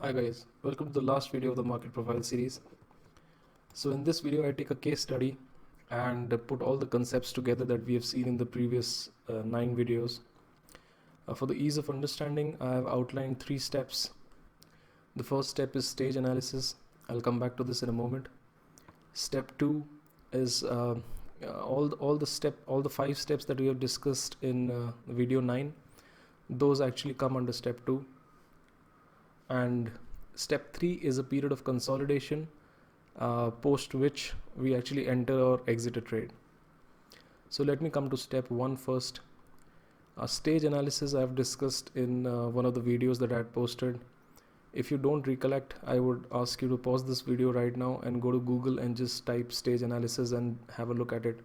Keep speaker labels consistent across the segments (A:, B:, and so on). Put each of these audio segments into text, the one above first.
A: Hi guys, welcome to the last video of the market profile series. So in this video I take a case study and put all the concepts together that we have seen in the previous uh, nine videos. Uh, for the ease of understanding I have outlined three steps. The first step is stage analysis. I'll come back to this in a moment. Step two is uh, uh all the, all the step all the five steps that we have discussed in uh, video nine. Those actually come under step two and step three is a period of consolidation uh, post which we actually enter or exit a trade. So let me come to step one first. Stage analysis I've discussed in uh, one of the videos that I had posted. If you don't recollect I would ask you to pause this video right now and go to Google and just type stage analysis and have a look at it.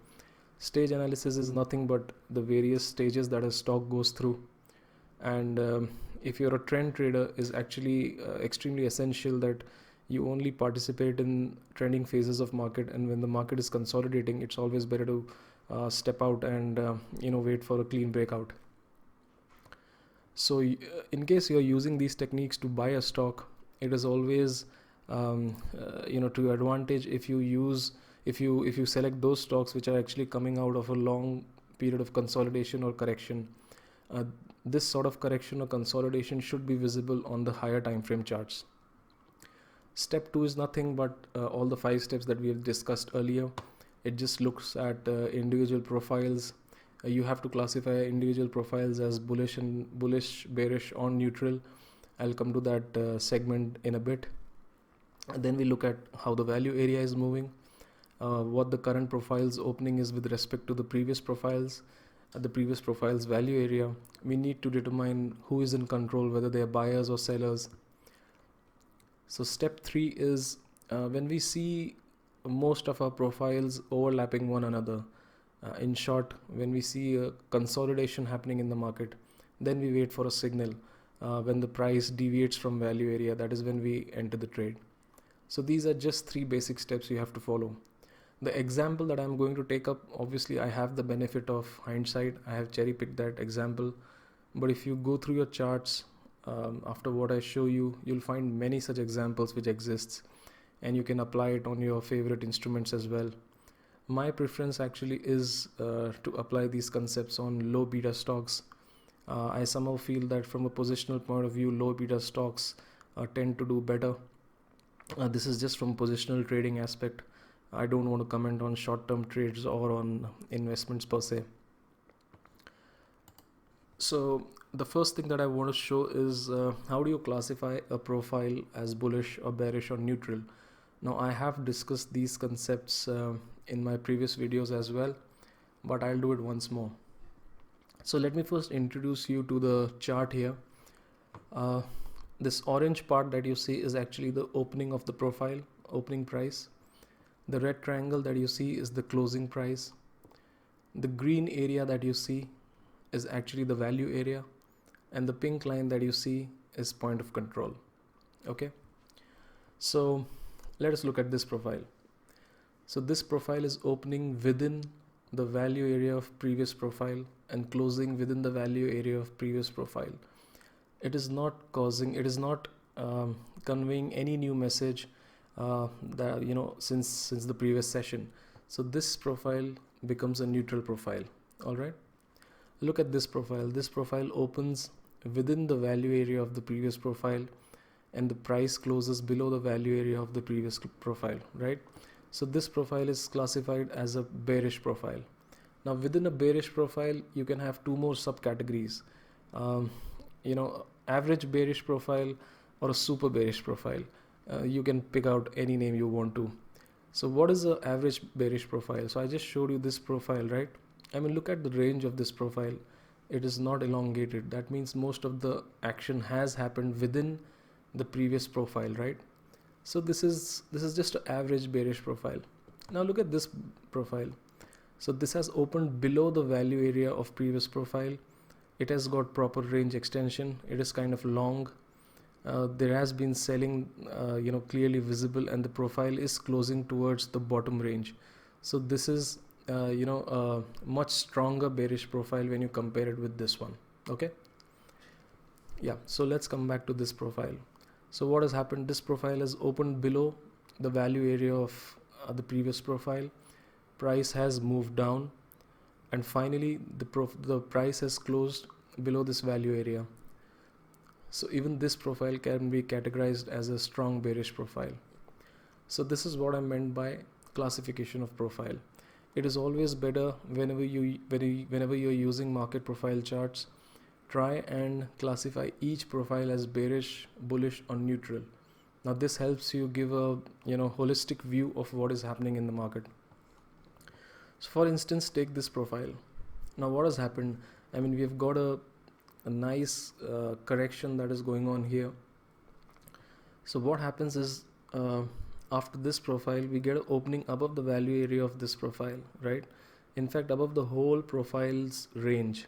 A: Stage analysis is nothing but the various stages that a stock goes through. And um, if you're a trend trader is actually uh, extremely essential that you only participate in trending phases of market. And when the market is consolidating it's always better to uh, step out and uh, you know wait for a clean breakout. So uh, in case you're using these techniques to buy a stock it is always um, uh, you know to your advantage if you use if you if you select those stocks which are actually coming out of a long period of consolidation or correction. Uh, this sort of correction or consolidation should be visible on the higher time frame charts. Step 2 is nothing but uh, all the five steps that we have discussed earlier. It just looks at uh, individual profiles. Uh, you have to classify individual profiles as bullish and bullish, bearish, or neutral. I'll come to that uh, segment in a bit. And then we look at how the value area is moving, uh, what the current profiles opening is with respect to the previous profiles, the previous profiles value area, we need to determine who is in control, whether they are buyers or sellers. So step three is uh, when we see most of our profiles overlapping one another. Uh, in short, when we see a consolidation happening in the market, then we wait for a signal. Uh, when the price deviates from value area, that is when we enter the trade. So these are just three basic steps you have to follow the example that I'm going to take up, obviously I have the benefit of hindsight. I have cherry picked that example. But if you go through your charts um, after what I show you, you'll find many such examples which exists and you can apply it on your favorite instruments as well. My preference actually is uh, to apply these concepts on low beta stocks. Uh, I somehow feel that from a positional point of view, low beta stocks uh, tend to do better. Uh, this is just from positional trading aspect I don't want to comment on short term trades or on investments per se. So, the first thing that I want to show is uh, how do you classify a profile as bullish or bearish or neutral. Now, I have discussed these concepts uh, in my previous videos as well, but I'll do it once more. So, let me first introduce you to the chart here. Uh, this orange part that you see is actually the opening of the profile, opening price. The red triangle that you see is the closing price. The green area that you see is actually the value area and the pink line that you see is point of control. Okay. So let us look at this profile. So this profile is opening within the value area of previous profile and closing within the value area of previous profile. It is not causing, it is not um, conveying any new message uh, that you know since since the previous session. So this profile becomes a neutral profile. All right? Look at this profile. This profile opens within the value area of the previous profile and the price closes below the value area of the previous profile right? So this profile is classified as a bearish profile. Now within a bearish profile you can have two more subcategories. Um, you know average bearish profile or a super bearish profile uh, you can pick out any name you want to. So what is the average bearish profile? So i just showed you this profile right? I mean look at the range of this profile. It is not elongated. That means most of the action has happened within the previous profile right? So this is this is just an average bearish profile. Now look at this profile. So this has opened below the value area of previous profile. It has got proper range extension. It is kind of long uh, there has been selling uh, you know clearly visible and the profile is closing towards the bottom range. So this is uh, you know a much stronger bearish profile when you compare it with this one okay? Yeah so let's come back to this profile. So what has happened? This profile has opened below the value area of uh, the previous profile. Price has moved down and finally the the price has closed below this value area so even this profile can be categorized as a strong bearish profile. So this is what i meant by classification of profile. It is always better whenever you whenever you're using market profile charts try and classify each profile as bearish bullish or neutral. Now this helps you give a you know holistic view of what is happening in the market. So for instance take this profile. Now what has happened? I mean we have got a, a nice uh, correction that is going on here. So what happens is uh, after this profile we get an opening above the value area of this profile right? In fact above the whole profile's range.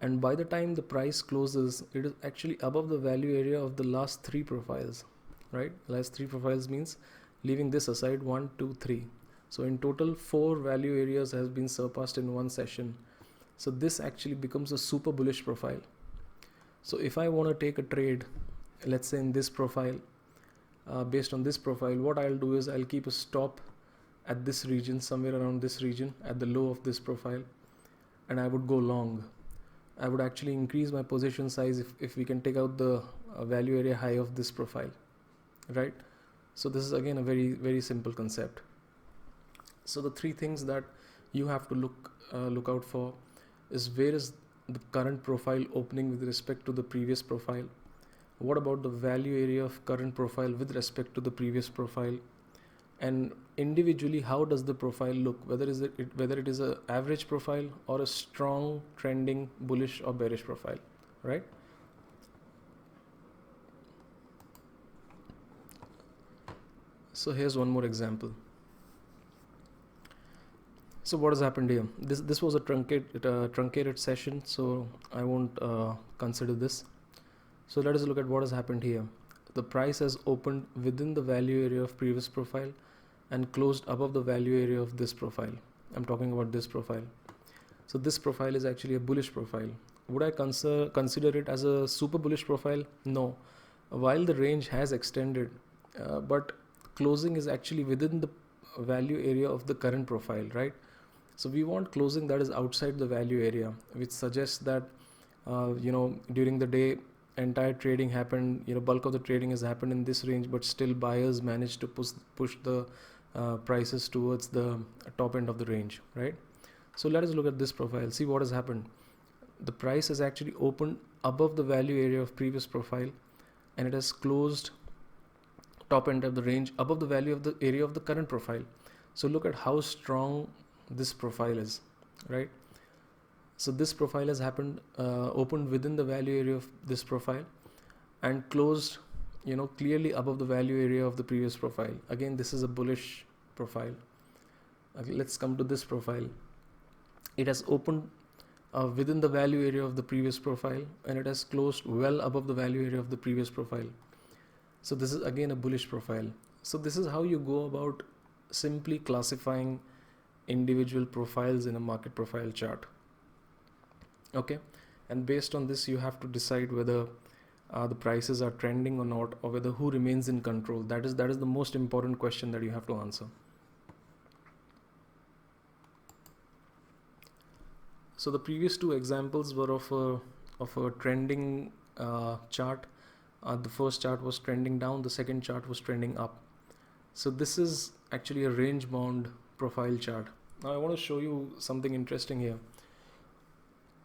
A: And by the time the price closes it is actually above the value area of the last three profiles right? Last three profiles means leaving this aside one two three. So in total four value areas has been surpassed in one session so this actually becomes a super bullish profile. So if i want to take a trade let's say in this profile uh, based on this profile what i'll do is i'll keep a stop at this region somewhere around this region at the low of this profile and i would go long. I would actually increase my position size if, if we can take out the uh, value area high of this profile right? So this is again a very very simple concept. So the three things that you have to look uh, look out for is where is the current profile opening with respect to the previous profile? What about the value area of current profile with respect to the previous profile? And individually how does the profile look? Whether is it, whether it is a average profile or a strong trending bullish or bearish profile right? So here's one more example so what has happened here? This this was a truncated uh, truncated session so i won't uh, consider this. So let us look at what has happened here. The price has opened within the value area of previous profile and closed above the value area of this profile. I'm talking about this profile. So this profile is actually a bullish profile. Would i consider consider it as a super bullish profile? No. While the range has extended uh, but closing is actually within the value area of the current profile right so we want closing that is outside the value area which suggests that uh, you know during the day entire trading happened you know bulk of the trading has happened in this range but still buyers managed to push push the uh, prices towards the top end of the range right? So let us look at this profile see what has happened. The price has actually opened above the value area of previous profile and it has closed top end of the range above the value of the area of the current profile. So look at how strong this profile is right? So this profile has happened uh, opened within the value area of this profile and closed you know clearly above the value area of the previous profile. Again this is a bullish profile. Okay, let's come to this profile. It has opened uh, within the value area of the previous profile and it has closed well above the value area of the previous profile. So this is again a bullish profile. So this is how you go about simply classifying individual profiles in a market profile chart. Okay? And based on this you have to decide whether uh, the prices are trending or not or whether who remains in control. That is that is the most important question that you have to answer. So the previous two examples were of a of a trending uh, chart. Uh, the first chart was trending down the second chart was trending up. So this is actually a range bound profile chart. Now I want to show you something interesting here.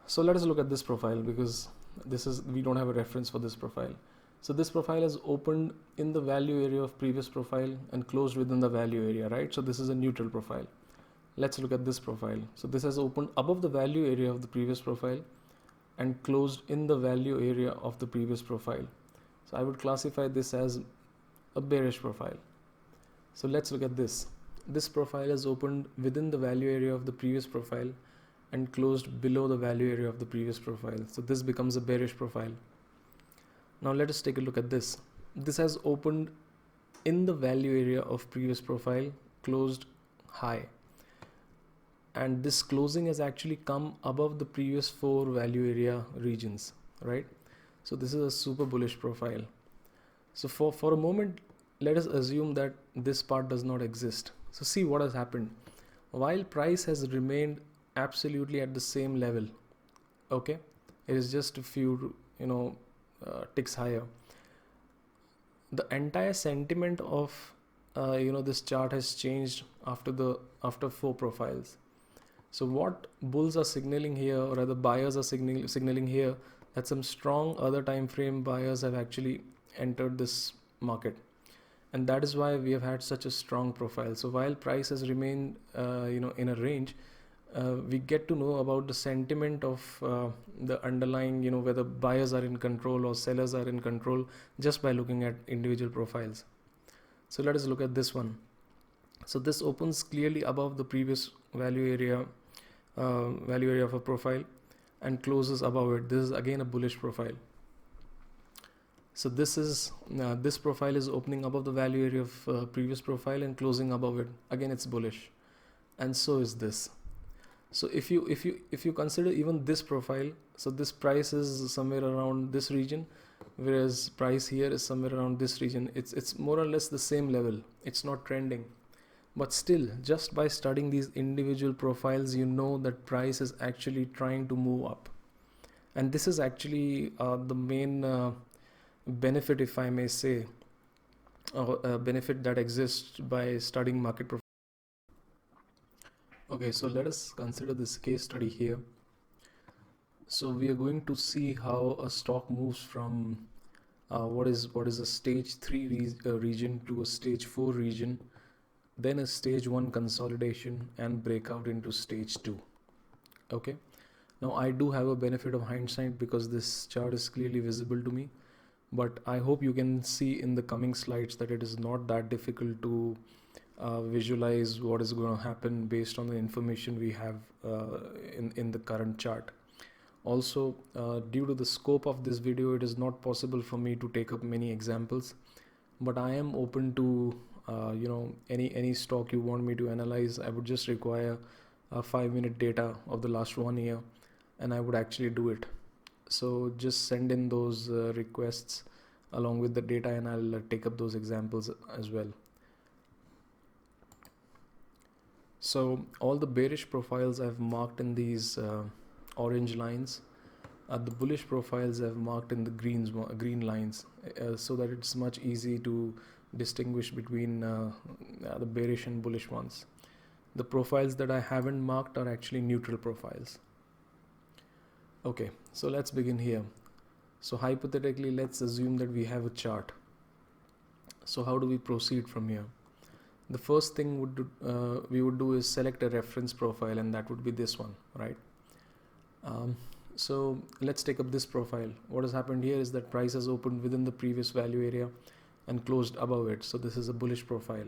A: So let us look at this profile because this is we don't have a reference for this profile. So this profile is opened in the value area of previous profile and closed within the value area right? So this is a neutral profile. Let's look at this profile. So this has opened above the value area of the previous profile and closed in the value area of the previous profile. So I would classify this as a bearish profile. So let's look at this. This profile is opened within the value area of the previous profile and closed below the value area of the previous profile. So this becomes a bearish profile. Now let us take a look at this. This has opened in the value area of previous profile, closed high. And this closing has actually come above the previous four value area regions, right? so this is a super bullish profile so for for a moment let us assume that this part does not exist so see what has happened. While price has remained absolutely at the same level okay it is just a few you know uh, ticks higher. The entire sentiment of uh, you know this chart has changed after the after four profiles. So what bulls are signaling here or rather buyers are signaling signaling here that some strong other time frame buyers have actually entered this market and that is why we have had such a strong profile. So while price has remained uh, you know in a range uh, we get to know about the sentiment of uh, the underlying you know whether buyers are in control or sellers are in control just by looking at individual profiles. So let us look at this one. So this opens clearly above the previous value area uh, value area of a profile and closes above it. This is again a bullish profile so this is uh, this profile is opening above the value area of uh, previous profile and closing above it. Again it's bullish. And so is this. So if you if you if you consider even this profile so this price is somewhere around this region whereas price here is somewhere around this region. It's it's more or less the same level. It's not trending. But still just by studying these individual profiles you know that price is actually trying to move up. And this is actually uh, the main uh, benefit if i may say uh, benefit that exists by studying market Okay, so let us consider this case study here. So we are going to see how a stock moves from uh, what is what is a stage 3 re uh, region to a stage 4 region, then a stage 1 consolidation and breakout into stage 2. Okay, now I do have a benefit of hindsight because this chart is clearly visible to me, but I hope you can see in the coming slides that it is not that difficult to uh, visualize what is going to happen based on the information we have uh, in, in the current chart. Also, uh, due to the scope of this video, it is not possible for me to take up many examples, but I am open to uh, you know any any stock you want me to analyze. I would just require a five minute data of the last one year, and I would actually do it. So just send in those uh, requests along with the data, and I'll uh, take up those examples as well. So all the bearish profiles I've marked in these uh, orange lines. Uh, the bullish profiles I've marked in the greens, green lines uh, so that it's much easy to distinguish between uh, uh, the bearish and bullish ones. The profiles that I haven't marked are actually neutral profiles. Okay, so let's begin here. So hypothetically, let's assume that we have a chart. So how do we proceed from here? the first thing would do, uh, we would do is select a reference profile and that would be this one right um, so let's take up this profile what has happened here is that price has opened within the previous value area and closed above it so this is a bullish profile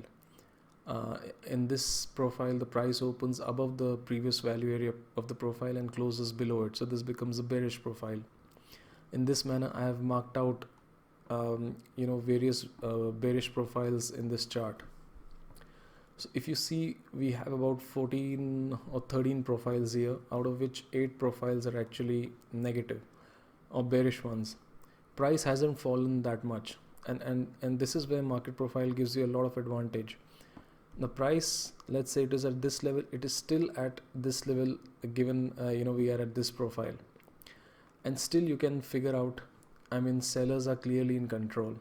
A: uh, in this profile the price opens above the previous value area of the profile and closes below it so this becomes a bearish profile in this manner I have marked out um, you know various uh, bearish profiles in this chart so if you see, we have about 14 or 13 profiles here, out of which 8 profiles are actually negative or bearish ones. Price hasn't fallen that much. And, and, and this is where market profile gives you a lot of advantage. The price, let's say it is at this level, it is still at this level given, uh, you know, we are at this profile. And still you can figure out, I mean, sellers are clearly in control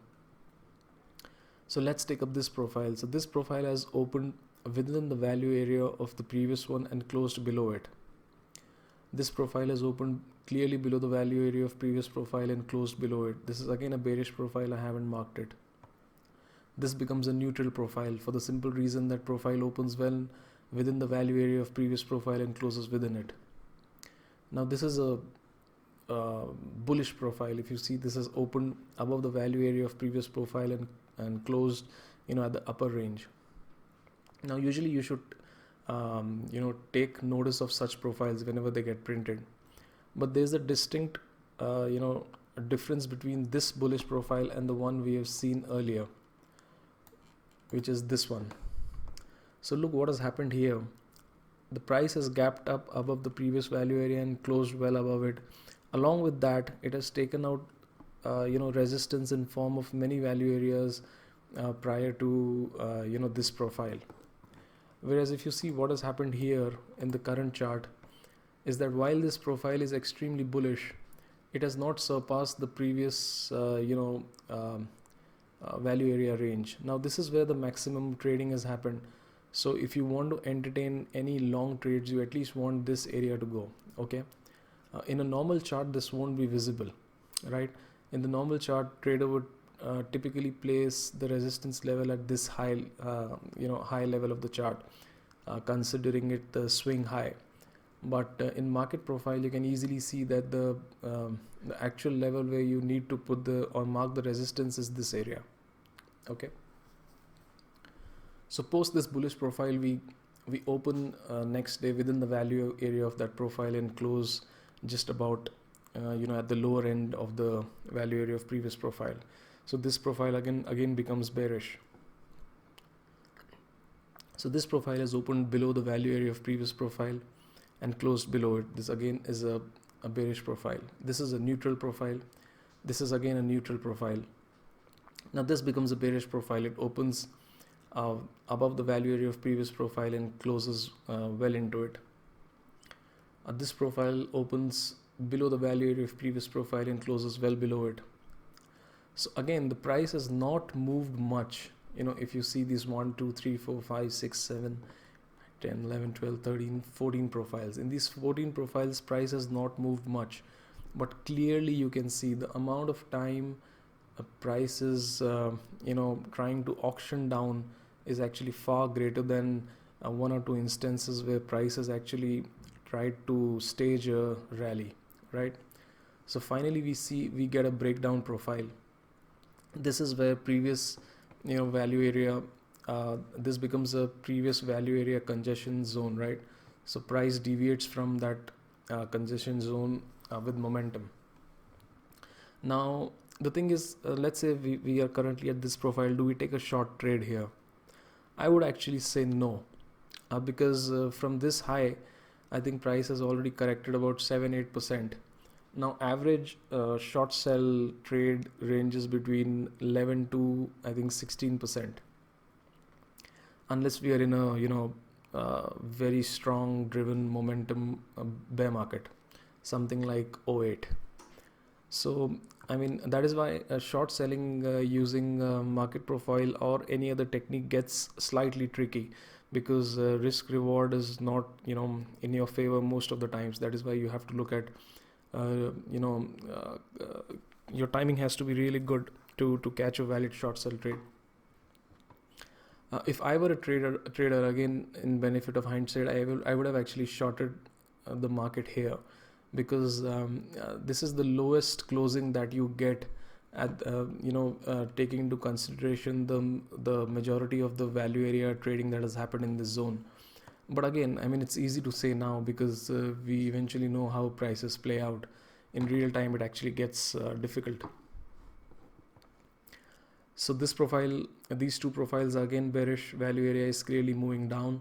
A: so let's take up this profile. So this profile has opened within the value area of the previous one and closed below it. This profile has opened clearly below the value area of previous profile and closed below it. This is again a bearish profile. I haven't marked it. This becomes a neutral profile for the simple reason that profile opens well within the value area of previous profile and closes within it. Now this is a uh, bullish profile. If you see this is open above the value area of previous profile and and closed you know at the upper range now usually you should um, you know take notice of such profiles whenever they get printed but there's a distinct uh, you know difference between this bullish profile and the one we have seen earlier which is this one. So look what has happened here. The price has gapped up above the previous value area and closed well above it. Along with that it has taken out uh, you know resistance in form of many value areas uh, prior to uh, you know this profile. Whereas if you see what has happened here in the current chart is that while this profile is extremely bullish it has not surpassed the previous uh, you know um, uh, value area range. Now this is where the maximum trading has happened. So if you want to entertain any long trades you at least want this area to go okay? Uh, in a normal chart this won't be visible right? In the normal chart trader would uh, typically place the resistance level at this high uh, you know high level of the chart uh, considering it the swing high but uh, in market profile you can easily see that the, um, the actual level where you need to put the or mark the resistance is this area. Okay? So post this bullish profile we we open uh, next day within the value area of that profile and close just about uh, you know at the lower end of the value area of previous profile. So this profile again again becomes bearish. So this profile is opened below the value area of previous profile and closed below it this again is a, a bearish profile. This is a neutral profile. This is again a neutral profile. Now this becomes a bearish profile. It opens uh, above the value area of previous profile and closes uh, well into it. Uh, this profile opens below the value area of previous profile and closes well below it. So again the price has not moved much. You know if you see these 1 2 3 4 5 6 7 10 11 12 13 14 profiles. In these 14 profiles price has not moved much. But clearly you can see the amount of time price is uh, you know trying to auction down is actually far greater than uh, one or two instances where price has actually tried to stage a rally right? So finally we see we get a breakdown profile. This is where previous you know value area uh, this becomes a previous value area congestion zone right? So price deviates from that uh, congestion zone uh, with momentum. Now the thing is uh, let's say we, we are currently at this profile do we take a short trade here? I would actually say no uh, because uh, from this high i think price has already corrected about 7 8 percent. Now average short sell trade ranges between 11 to I think 16 percent unless we are in a you know uh, very strong driven momentum bear market. Something like 08 so I mean that is why short selling uh, using uh, market profile or any other technique gets slightly tricky because uh, risk reward is not you know in your favor most of the times. That is why you have to look at uh, you know uh, your timing has to be really good to to catch a valid short sell trade uh, if I were a trader, trader again in benefit of hindsight, I will I would have actually shorted uh, the market here because um, uh, this is the lowest closing that you get at you know taking into consideration the the majority of the value area trading that has happened in this zone. But again i mean it's easy to say now because uh, we eventually know how prices play out. In real time it actually gets uh, difficult so this profile these two profiles are again bearish value area is clearly moving down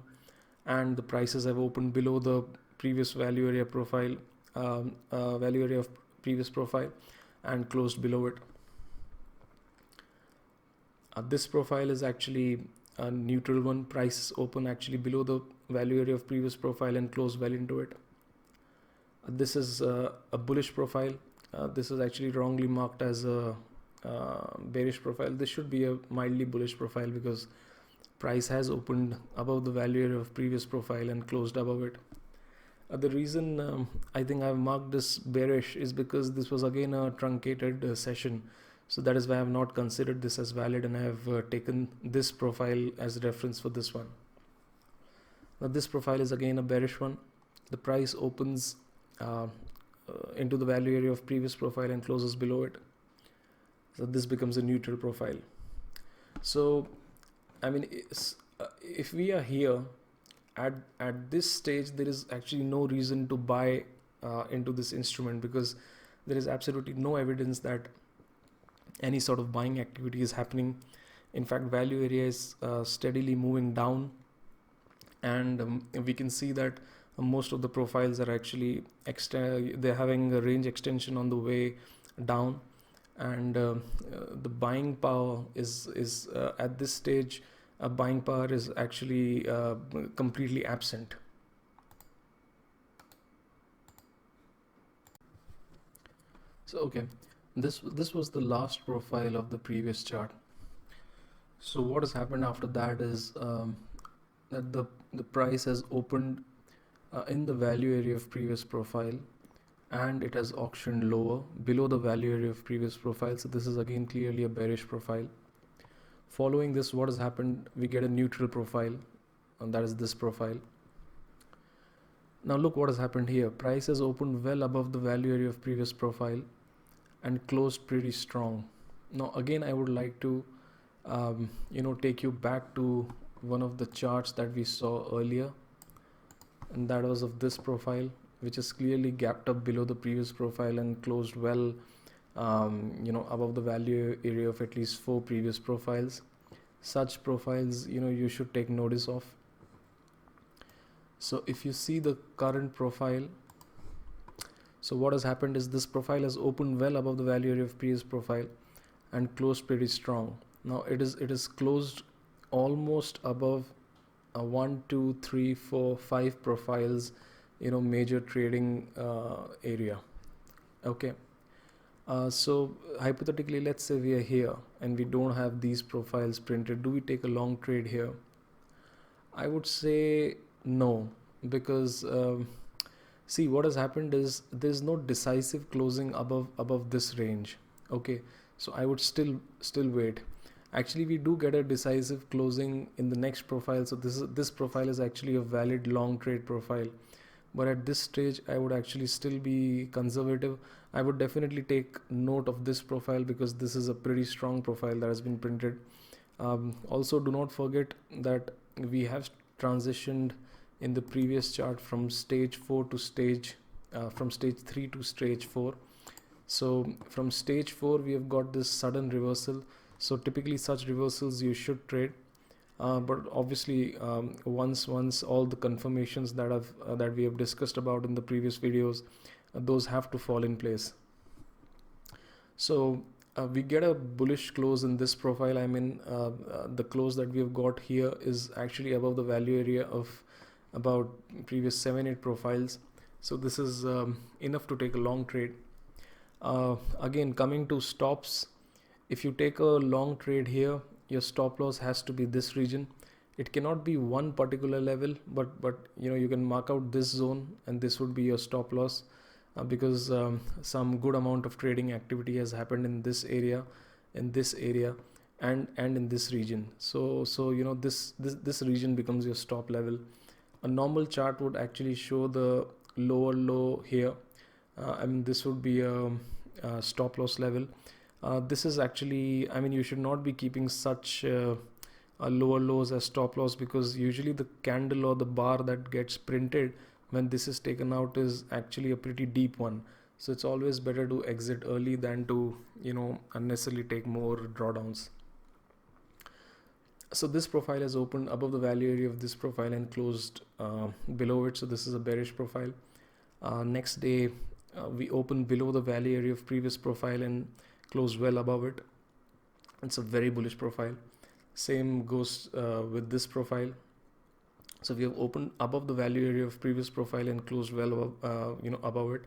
A: and the prices have opened below the previous value area profile um, uh, value area of previous profile and closed below it uh, this profile is actually a neutral one price open actually below the value area of previous profile and close well into it. Uh, this is uh, a bullish profile. Uh, this is actually wrongly marked as a bearish profile. This should be a mildly bullish profile because price has opened above the value area of previous profile and closed above it. Uh, the reason um, I think I've marked this bearish is because this was again a truncated uh, session. So that is why I have not considered this as valid and I have taken this profile as reference for this one. Now this profile is again a bearish one. The price opens uh, uh, into the value area of previous profile and closes below it. So this becomes a neutral profile. So, I mean, uh, if we are here at at this stage, there is actually no reason to buy uh, into this instrument because there is absolutely no evidence that any sort of buying activity is happening. In fact, value area is uh, steadily moving down and um, we can see that most of the profiles are actually extend they're having a range extension on the way down and uh, uh, the buying power is is uh, at this stage a buying power is actually uh, completely absent. So okay. This this was the last profile of the previous chart. So what has happened after that is um, that the the price has opened uh, in the value area of previous profile and it has auctioned lower below the value area of previous profile so this is again clearly a bearish profile. Following this what has happened? We get a neutral profile and that is this profile. Now look what has happened here. Price has opened well above the value area of previous profile and closed pretty strong. Now again i would like to um, you know take you back to one of the charts that we saw earlier and that was of this profile which is clearly gapped up below the previous profile and closed well um, you know above the value area of at least four previous profiles. Such profiles you know you should take notice of. So if you see the current profile so what has happened is this profile has opened well above the value area of previous profile and closed pretty strong. Now it is it is closed almost above a one two three four five profiles you know major trading uh, area. Okay. Uh, so hypothetically let's say we are here and we don't have these profiles printed. Do we take a long trade here? I would say no because um, see what has happened is there's no decisive closing above above this range. Okay. So i would still still wait. Actually we do get a decisive closing in the next profile. So this is this profile is actually a valid long trade profile but at this stage i would actually still be conservative. I would definitely take note of this profile because this is a pretty strong profile that has been printed. Um, also do not forget that we have transitioned in the previous chart from stage 4 to stage uh, from stage 3 to stage 4 so from stage 4 we have got this sudden reversal. So typically such reversals you should trade uh, but obviously um, once once all the confirmations that have uh, that we have discussed about in the previous videos uh, those have to fall in place. So uh, we get a bullish close in this profile. I mean uh, uh, the close that we have got here is actually above the value area of about previous 7 8 profiles. So this is um, enough to take a long trade. Again coming to stops if you take a long trade here your stop loss has to be this region. It cannot be one particular level but but you know you can mark out this zone and this would be your stop loss uh, because um, some good amount of trading activity has happened in this area in this area and and in this region. So so you know this this this region becomes your stop level. A normal chart would actually show the lower low here. Uh, i mean this would be a, a stop loss level uh, this is actually i mean you should not be keeping such uh, lower lows as stop loss because usually the candle or the bar that gets printed when this is taken out is actually a pretty deep one. So it's always better to exit early than to you know unnecessarily take more drawdowns. So this profile has opened above the value area of this profile and closed uh, below it. So this is a bearish profile. Uh, next day uh, we open below the value area of previous profile and close well above it. It's a very bullish profile. Same goes uh, with this profile. So we have opened above the value area of previous profile and closed well above uh, you know above it.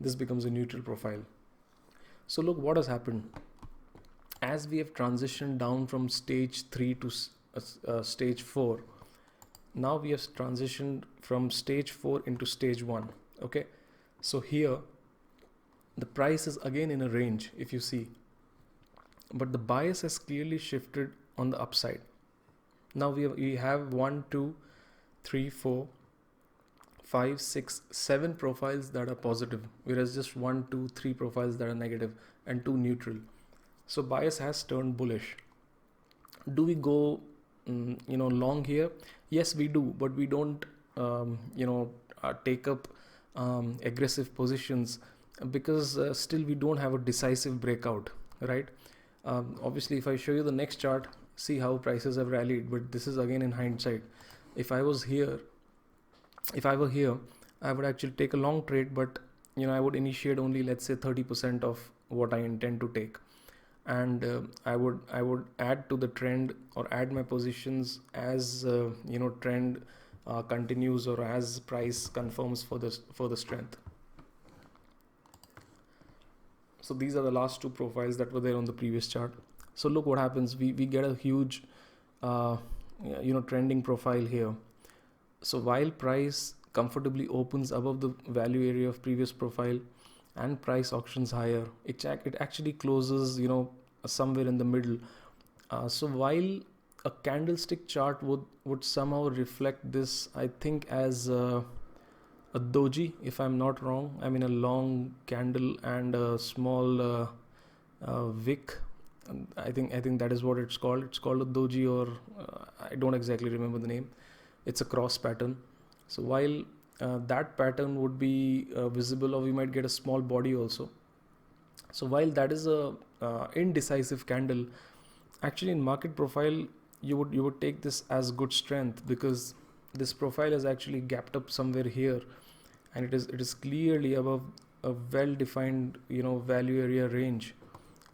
A: This becomes a neutral profile. So look what has happened. As we have transitioned down from stage 3 to uh, uh, stage 4 now we have transitioned from stage 4 into stage 1 okay? So here the price is again in a range if you see. But the bias has clearly shifted on the upside. Now we have, we have one two three four five six seven profiles that are positive whereas just one two three profiles that are negative and two neutral. So bias has turned bullish. Do we go um, you know long here? Yes we do but we don't um, you know uh, take up um, aggressive positions because uh, still we don't have a decisive breakout right? Um, obviously if i show you the next chart see how prices have rallied but this is again in hindsight. If i was here if i were here i would actually take a long trade but you know i would initiate only let's say 30% of what I intend to take. And uh, I would I would add to the trend or add my positions as uh, you know trend uh, continues or as price confirms for the for the strength so these are the last two profiles that were there on the previous chart. So look what happens. We we get a huge uh, you know trending profile here. So while price comfortably opens above the value area of previous profile and price auctions higher it, it actually closes you know somewhere in the middle. Uh, so while a candlestick chart would would somehow reflect this i think as uh, a doji if i'm not wrong. I mean a long candle and a small uh, uh wick. I think i think that is what it's called. It's called a doji or uh, i don't exactly remember the name. It's a cross pattern. So while uh, that pattern would be uh, visible or we might get a small body also. So while that is a uh, indecisive candle actually in market profile you would you would take this as good strength because this profile is actually gapped up somewhere here and it is it is clearly above a well defined you know value area range.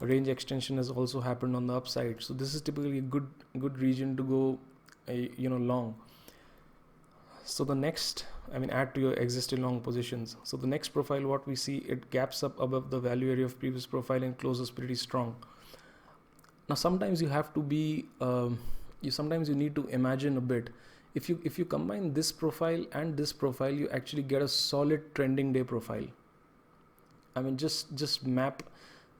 A: Range extension has also happened on the upside. So this is typically a good good region to go uh, you know long. So the next i mean add to your existing long positions. So the next profile what we see it gaps up above the value area of previous profile and closes pretty strong. Now sometimes you have to be um, you sometimes you need to imagine a bit if you if you combine this profile and this profile you actually get a solid trending day profile. I mean just just map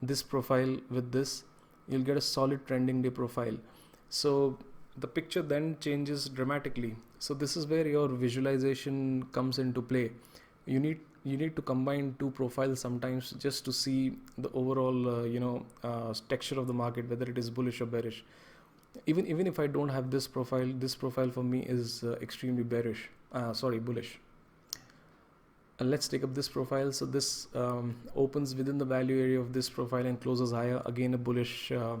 A: this profile with this you'll get a solid trending day profile. So the picture then changes dramatically. So this is where your visualization comes into play. You need you need to combine two profiles sometimes just to see the overall uh, you know uh, texture of the market whether it is bullish or bearish even even if i don't have this profile this profile for me is uh, extremely bearish uh, sorry bullish. And let's take up this profile. So this um, opens within the value area of this profile and closes higher. Again a bullish uh,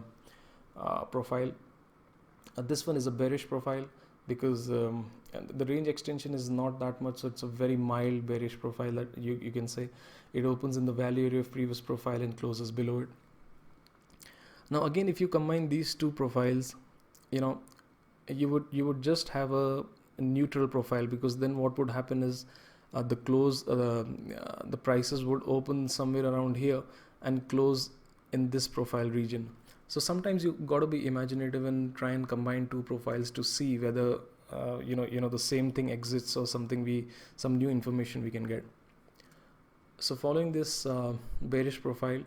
A: uh, profile. Uh, this one is a bearish profile because um, the range extension is not that much. So it's a very mild bearish profile that you, you can say. It opens in the value area of previous profile and closes below it. Now again if you combine these two profiles you know you would you would just have a neutral profile because then what would happen is uh, the close uh, uh, the prices would open somewhere around here and close in this profile region. So sometimes you got to be imaginative and try and combine two profiles to see whether uh, you know you know the same thing exists or something we some new information we can get. So following this uh, bearish profile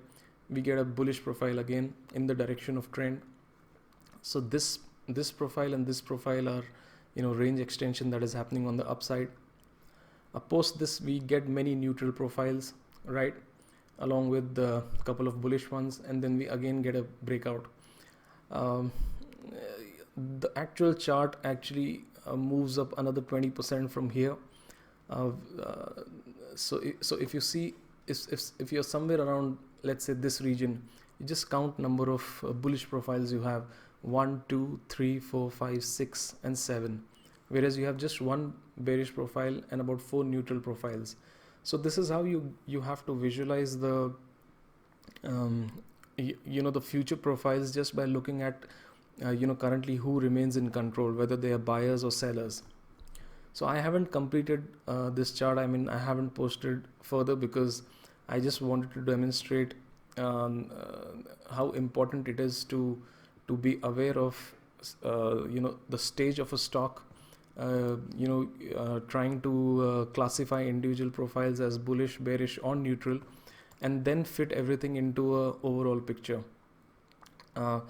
A: we get a bullish profile again in the direction of trend. So this this profile and this profile are you know range extension that is happening on the upside. Uh, post this we get many neutral profiles right along with a couple of bullish ones and then we again get a breakout. Um, the actual chart actually uh, moves up another 20% from here. Uh, uh, so so if you see if, if, if you're somewhere around let's say this region you just count number of uh, bullish profiles you have one two three four five six and seven. Whereas you have just one bearish profile and about four neutral profiles. So this is how you you have to visualize the um, you, you know the future profiles just by looking at uh, you know currently who remains in control whether they are buyers or sellers. So i haven't completed uh, this chart. I mean i haven't posted further because i just wanted to demonstrate um, uh, how important it is to to be aware of uh, you know the stage of a stock uh, you know, uh, trying to uh, classify individual profiles as bullish, bearish, or neutral, and then fit everything into a overall picture. Uh,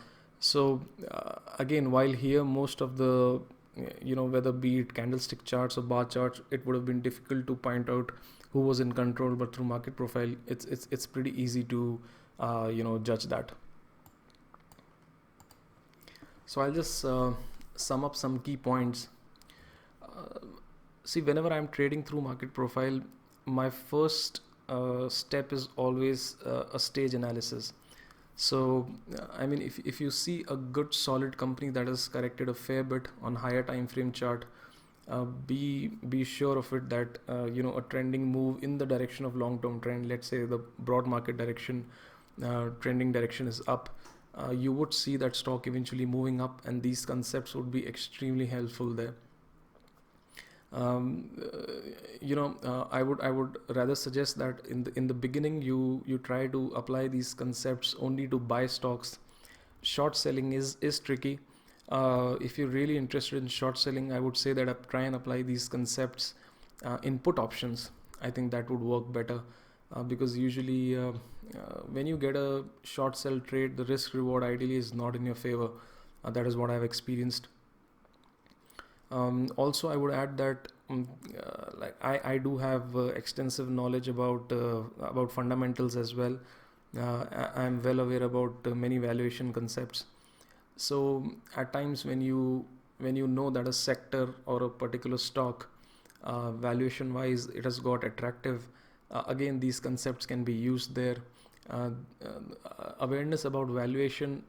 A: so uh, again, while here most of the you know whether be it candlestick charts or bar charts, it would have been difficult to point out who was in control, but through market profile, it's it's it's pretty easy to you know judge that. So I'll just sum up some key points. See whenever i'm trading through market profile my first uh, step is always uh, a stage analysis. So uh, i mean if, if you see a good solid company that has corrected a fair bit on higher time frame chart uh, be be sure of it that uh, you know a trending move in the direction of long term trend let's say the broad market direction uh, trending direction is up uh, you would see that stock eventually moving up and these concepts would be extremely helpful there. Um, uh, you know uh, i would i would rather suggest that in the in the beginning you you try to apply these concepts only to buy stocks. Short selling is is tricky. Uh, if you're really interested in short selling i would say that I try and apply these concepts uh, in put options. I think that would work better uh, because usually uh, when you get a short sell trade the risk reward ideally is not in your favor that is what i've experienced um, also, I would add that um, uh, like I, I do have uh, extensive knowledge about uh, about fundamentals as well. Uh, I, am well aware about uh, many valuation concepts. So at times when you when you know that a sector or a particular stock uh, valuation wise it has got attractive, again these concepts can be used there. Awareness about valuation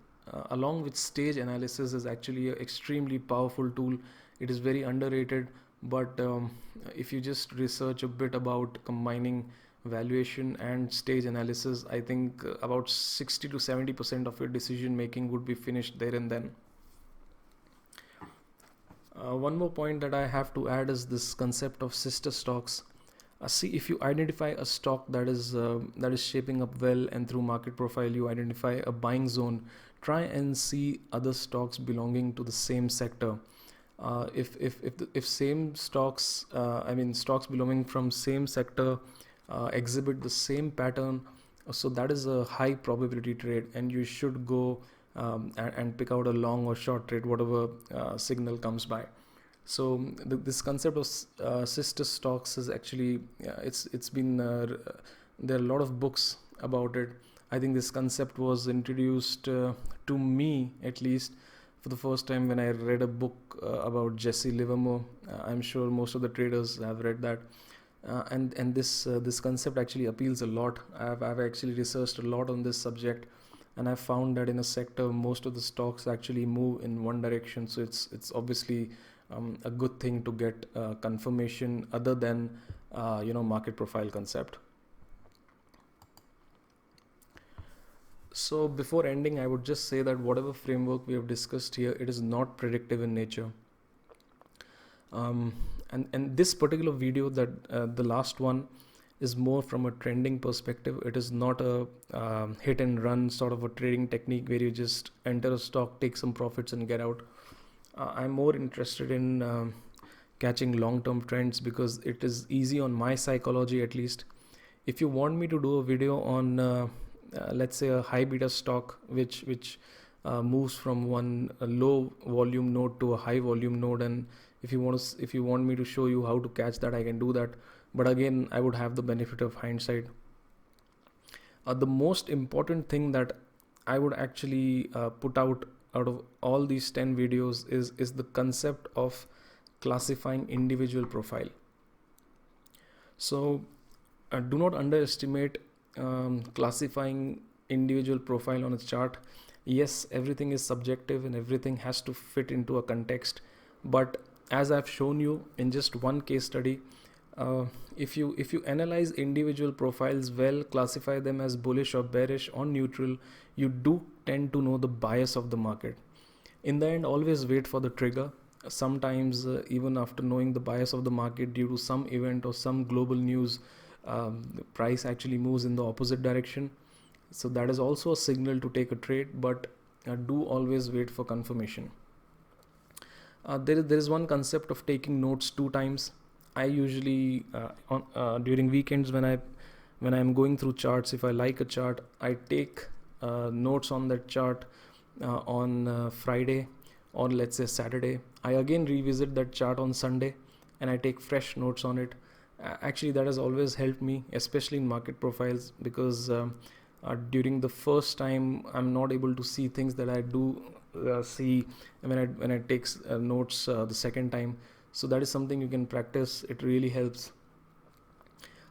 A: along with stage analysis is actually an extremely powerful tool. It is very underrated but um, if you just research a bit about combining valuation and stage analysis i think about 60 to 70 percent of your decision making would be finished there and then. Uh, one more point that i have to add is this concept of sister stocks uh, see if you identify a stock that is uh, that is shaping up well and through market profile you identify a buying zone try and see other stocks belonging to the same sector. Uh, if if if, the, if same stocks uh, i mean stocks belonging from same sector uh, exhibit the same pattern so that is a high probability trade and you should go um, and, and, pick out a long or short trade whatever uh, signal comes by so this concept of uh, sister stocks is actually it's it's been uh, there are a lot of books about it i think this concept was introduced to me at least for the first time when I read a book uh, about Jesse Livermore. Uh, I'm sure most of the traders have read that. Uh, and and this uh, this concept actually appeals a lot. I've, I've actually researched a lot on this subject, and I found that in a sector most of the stocks actually move in one direction. So it's it's obviously um, a good thing to get uh, confirmation other than uh, you know market profile concept. So before ending, I would just say that whatever framework we have discussed here, it is not predictive in nature. Um, and and this particular video, that uh, the last one, is more from a trending perspective. It is not a um, hit and run sort of a trading technique where you just enter a stock, take some profits, and get out. Uh, I'm more interested in um, catching long-term trends because it is easy on my psychology at least. If you want me to do a video on uh, uh, let's say a high beta stock which which uh, moves from one low volume node to a high volume node and if you want to if you want me to show you how to catch that i can do that but again i would have the benefit of hindsight uh, the most important thing that i would actually uh, put out out of all these 10 videos is is the concept of classifying individual profile. So uh, do not underestimate um, classifying individual profile on a chart. Yes everything is subjective and everything has to fit into a context. But as i've shown you in just one case study uh, if you if you analyze individual profiles well classify them as bullish or bearish or neutral you do tend to know the bias of the market. In the end always wait for the trigger. Sometimes uh, even after knowing the bias of the market due to some event or some global news um, the price actually moves in the opposite direction. So that is also a signal to take a trade but uh, do always wait for confirmation. Uh, there, there is one concept of taking notes two times. I usually uh, on, uh, during weekends when i when i'm going through charts if i like a chart i take notes on that chart uh, on friday or let's say saturday. I again revisit that chart on sunday and i take fresh notes on it. Actually that has always helped me especially in market profiles because um, uh, during the first time i'm not able to see things that i do uh, see when i when i take uh, notes uh, the second time. So that is something you can practice. It really helps.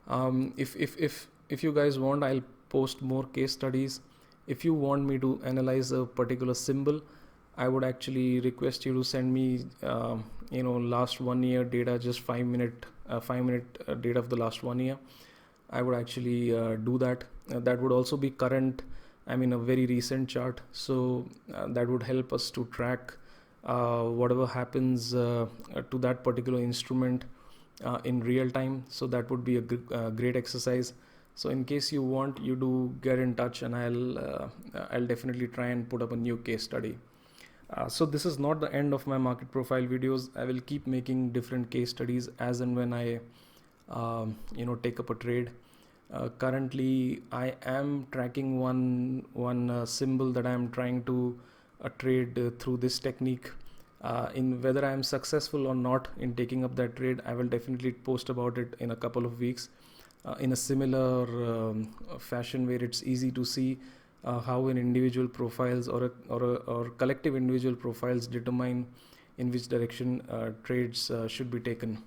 A: Um, if if if if you guys want i'll post more case studies if you want me to analyze a particular symbol i would actually request you to send me um, you know last one year data just 5 minute uh, 5 minute uh, data of the last one year i would actually uh, do that that would also be current I mean a very recent chart. So uh, that would help us to track uh, whatever happens uh, to that particular instrument uh, in real time. So that would be a g- great exercise. So in case you want, you do get in touch, and I'll uh, I'll definitely try and put up a new case study. Uh, so this is not the end of my market profile videos. I will keep making different case studies as and when I, um, you know, take up a trade. Uh, currently, I am tracking one one uh, symbol that I am trying to uh, trade uh, through this technique. Uh, in whether I am successful or not in taking up that trade, I will definitely post about it in a couple of weeks. In a similar um, fashion, where it's easy to see uh, how an individual profiles or a, or, a, or collective individual profiles determine in which direction uh, trades uh, should be taken.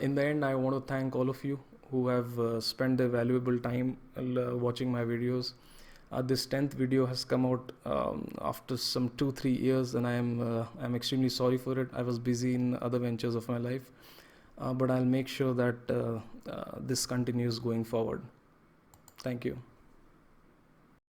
A: in the end, I want to thank all of you who have spent their valuable time watching my videos. Uh, this 10th video has come out um, after some two three years and i am uh, i'm extremely sorry for it i was busy in other ventures of my life uh, Uh, but i'll make sure that uh, uh, this continues going forward. Thank you